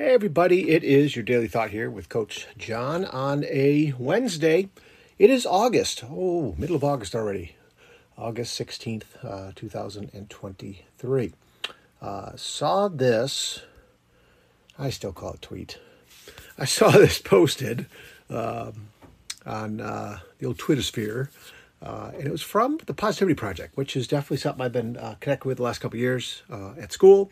Hey, everybody, it is your daily thought here with Coach John on a Wednesday. It is August. Oh, middle of August already. August 16th, uh, 2023. Uh, saw this, I still call it tweet. I saw this posted um, on uh, the old Twitter sphere, uh, and it was from the Positivity Project, which is definitely something I've been uh, connected with the last couple years uh, at school.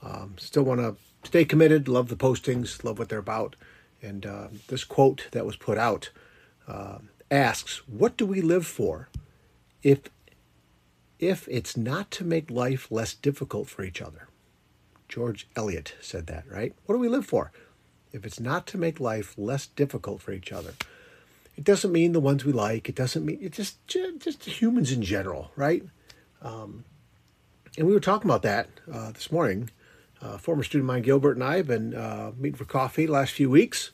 Um, still want to stay committed, love the postings, love what they're about. And uh, this quote that was put out uh, asks, What do we live for if, if it's not to make life less difficult for each other? George Eliot said that, right? What do we live for if it's not to make life less difficult for each other? It doesn't mean the ones we like. It doesn't mean it's just just humans in general, right? Um, and we were talking about that uh, this morning uh, former student of mine, Gylbert, and I have been uh, meeting for coffee last few weeks.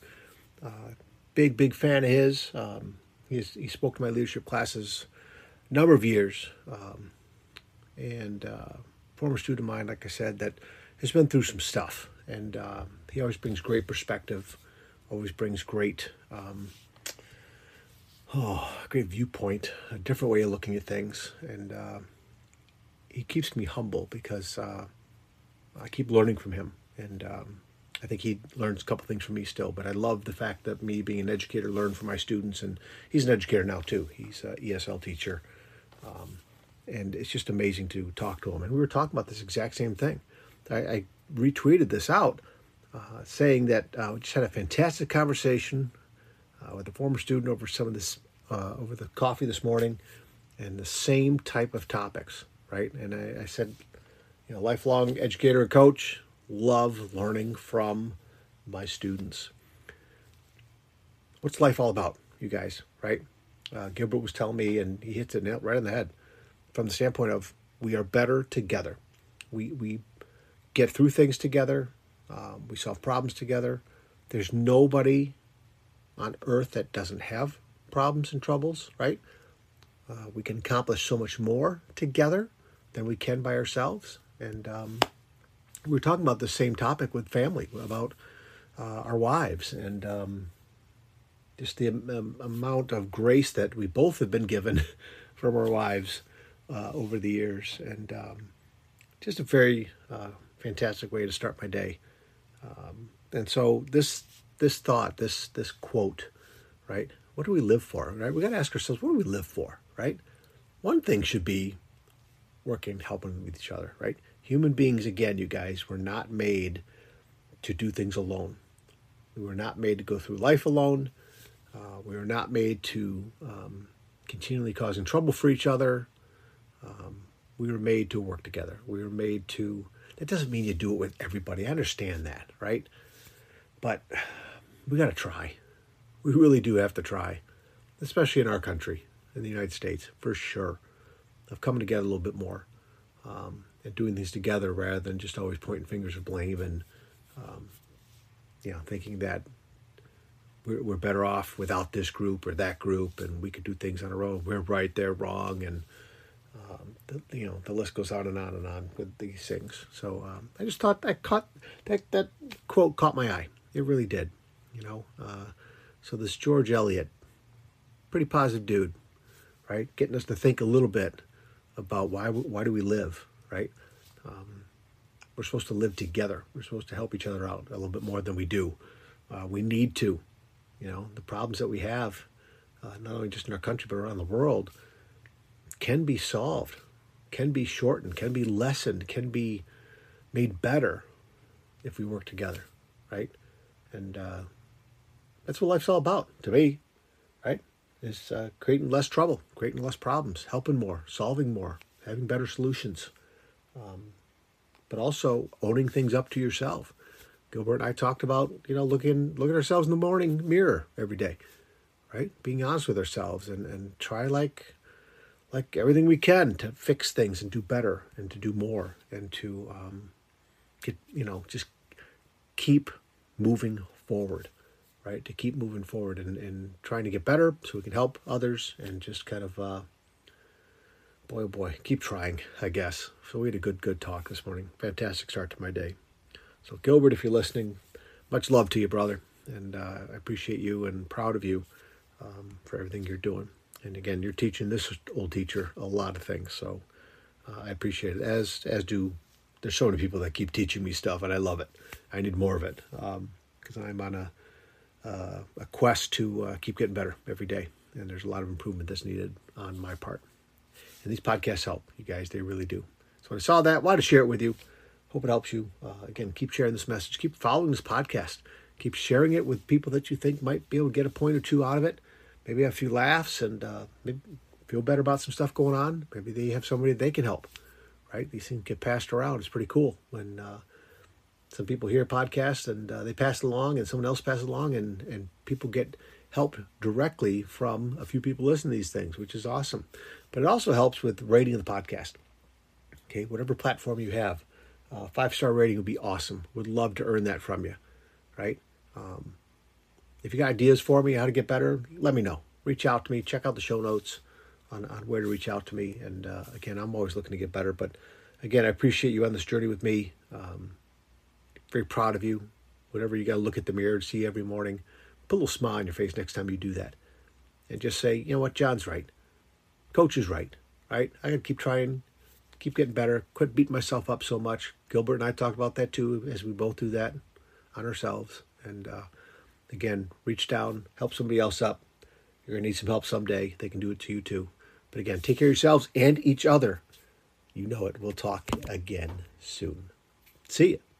Uh, big, big fan of his. Um, he spoke to my leadership classes a number of years. Um, and uh, former student of mine, like I said, that has been through some stuff. And uh, he always brings great perspective, always brings great, um, oh, great viewpoint, a different way of looking at things. And uh, he keeps me humble because I keep learning from him, and um, I think he learns a couple things from me still. But I love the fact that me being an educator learn from my students, and he's an educator now too. He's an ESL teacher, um, and it's just amazing to talk to him. And we were talking about this exact same thing. I, I retweeted this out, uh, saying that uh, we just had a fantastic conversation uh, with a former student over some of this uh, over the coffee this morning, and the same type of topics, right? And I, I said you know, lifelong educator and coach, love learning from my students. What's life all about, you guys, right? Uh, Gylbert was telling me, and he hits it right on the head from the standpoint of we are better together. We, we get through things together, um, we solve problems together. There's nobody on earth that doesn't have problems and troubles, right? Uh, we can accomplish so much more together than we can by ourselves. And um, we were talking about the same topic with family, about uh, our wives, and um, just the um, amount of grace that we both have been given from our wives uh, over the years. And um, just a very uh, fantastic way to start my day. Um, and so this this thought, this this quote, right? What do we live for? Right? We got to ask ourselves, what do we live for? Right? One thing should be working, helping with each other, right? Human beings, again, you guys, were not made to do things alone. We were not made to go through life alone. Uh, we were not made to um, continually causing trouble for each other. Um, we were made to work together. We were made to. That doesn't mean you do it with everybody. I understand that, right? But we got to try. We really do have to try, especially in our country, in the United States, for sure, of coming together a little bit more. Um, and doing things together rather than just always pointing fingers of blame and um, you know thinking that we're, we're better off without this group or that group and we could do things on our own. We're right they're wrong and um, the, you know the list goes on and on and on with these things. So um, i just thought that caught that that quote caught my eye. It really did you know? Uh, so this george eliot pretty positive dude right? Getting us to think a little bit about why why do we live right? Um, we're supposed to live together. We're supposed to help each other out a little bit more than we do. Uh, we need to. You know, the problems that we have, uh, not only just in our country but around the world, can be solved, can be shortened, can be lessened, can be made better if we work together, right? And uh, that's what life's all about to me? Is uh, creating less trouble, creating less problems, helping more, solving more, having better solutions um, but also owning things up to yourself. Gylbert and I talked about, you know, looking look at ourselves in the morning mirror every day, right? Being honest with ourselves and, and try like like everything we can to fix things and do better and to do more and to um, get you know just keep moving forward, right? To keep moving forward and, and trying to get better so we can help others and just kind of uh, boy, oh boy, keep trying, I guess. So we had a good, good talk this morning. Fantastic start to my day. So, Gylbert, if you're listening, much love to you, brother, and uh, I appreciate you and proud of you um, for everything you're doing. And again, you're teaching this old teacher a lot of things, so uh, I appreciate it. As as do there's so many people that keep teaching me stuff, and I love it. I need more of it because um, I'm on a uh, a quest to uh, keep getting better every day, and there's a lot of improvement that's needed on my part. And these podcasts help you guys; they really do. So when I saw that, wanted to share it with you. Hope it helps you. Uh, again, keep sharing this message. Keep following this podcast. Keep sharing it with people that you think might be able to get a point or two out of it. Maybe have a few laughs and uh, maybe feel better about some stuff going on. Maybe they have somebody they can help. Right? These things get passed around. It's pretty cool when uh, some people hear a podcast and uh, they pass it along, and someone else passes it along, and and people get help directly from a few people listening to these things, which is awesome. But it also helps with rating the podcast. Okay, whatever platform you have, uh, five star rating would be awesome. Would love to earn that from you, right? Um, if you got ideas for me how to get better, let me know. Reach out to me. Check out the show notes on, on where to reach out to me. And uh, again, I'm always looking to get better. But again, I appreciate you on this journey with me. Um, very proud of you. Whatever you got to look at the mirror and see every morning, put a little smile on your face next time you do that. And just say, you know what, John's right. Coach is right, right? I got to keep trying, keep getting better, quit beating myself up so much. Gylbert and I talked about that too, as we both do that on ourselves. And uh, again, reach down, help somebody else up. You're going to need some help someday. They can do it to you too. But again, take care of yourselves and each other. You know it. We'll talk again soon. See you.